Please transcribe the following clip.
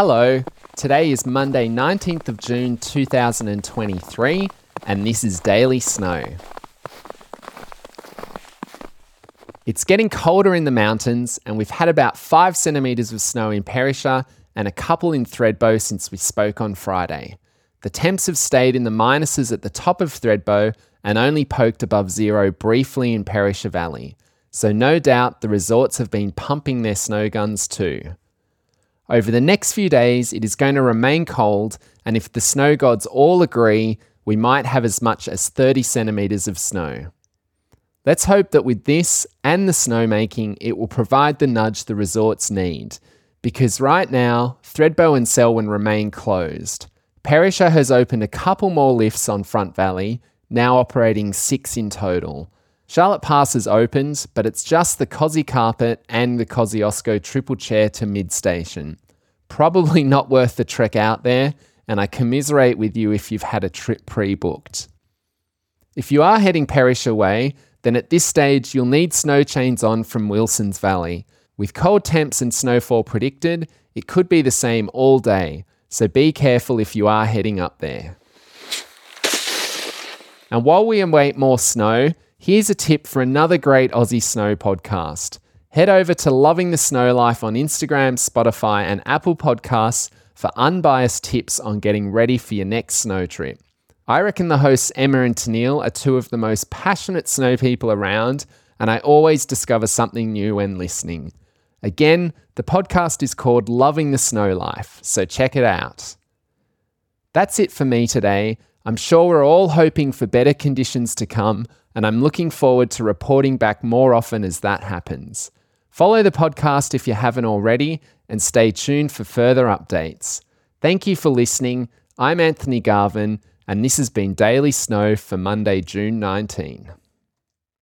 Hello, today is Monday, 19th of June 2023, and this is Daily Snow. It's getting colder in the mountains, and we've had about 5 centimetres of snow in Perisher and a couple in Thredbo since we spoke on Friday. The temps have stayed in the minuses at the top of Thredbo and only poked above zero briefly in Perisher Valley, so no doubt the resorts have been pumping their snow guns too. Over the next few days, it is going to remain cold, and if the snow gods all agree, we might have as much as 30 centimetres of snow. Let's hope that with this and the snowmaking, it will provide the nudge the resorts need, because right now, Thredbo and Selwyn remain closed. Perisher has opened a couple more lifts on Front Valley, now operating six in total. Charlotte Pass has opened, but it's just the Cosy Carpet and the Kosciuszko triple chair to mid station. Probably not worth the trek out there, and I commiserate with you if you've had a trip pre booked. If you are heading Perisher way, then at this stage you'll need snow chains on from Wilson's Valley. With cold temps and snowfall predicted, it could be the same all day, so be careful if you are heading up there. And while we await more snow, Here's a tip for another great Aussie snow podcast. Head over to Loving the Snow Life on Instagram, Spotify, and Apple Podcasts for unbiased tips on getting ready for your next snow trip. I reckon the hosts Emma and Tennille are two of the most passionate snow people around, and I always discover something new when listening. Again, the podcast is called Loving the Snow Life, so check it out. That's it for me today. I'm sure we're all hoping for better conditions to come, and I'm looking forward to reporting back more often as that happens. Follow the podcast if you haven't already, and stay tuned for further updates. Thank you for listening. I'm Anthony Garvin, and this has been Daily Snow for Monday, June 19.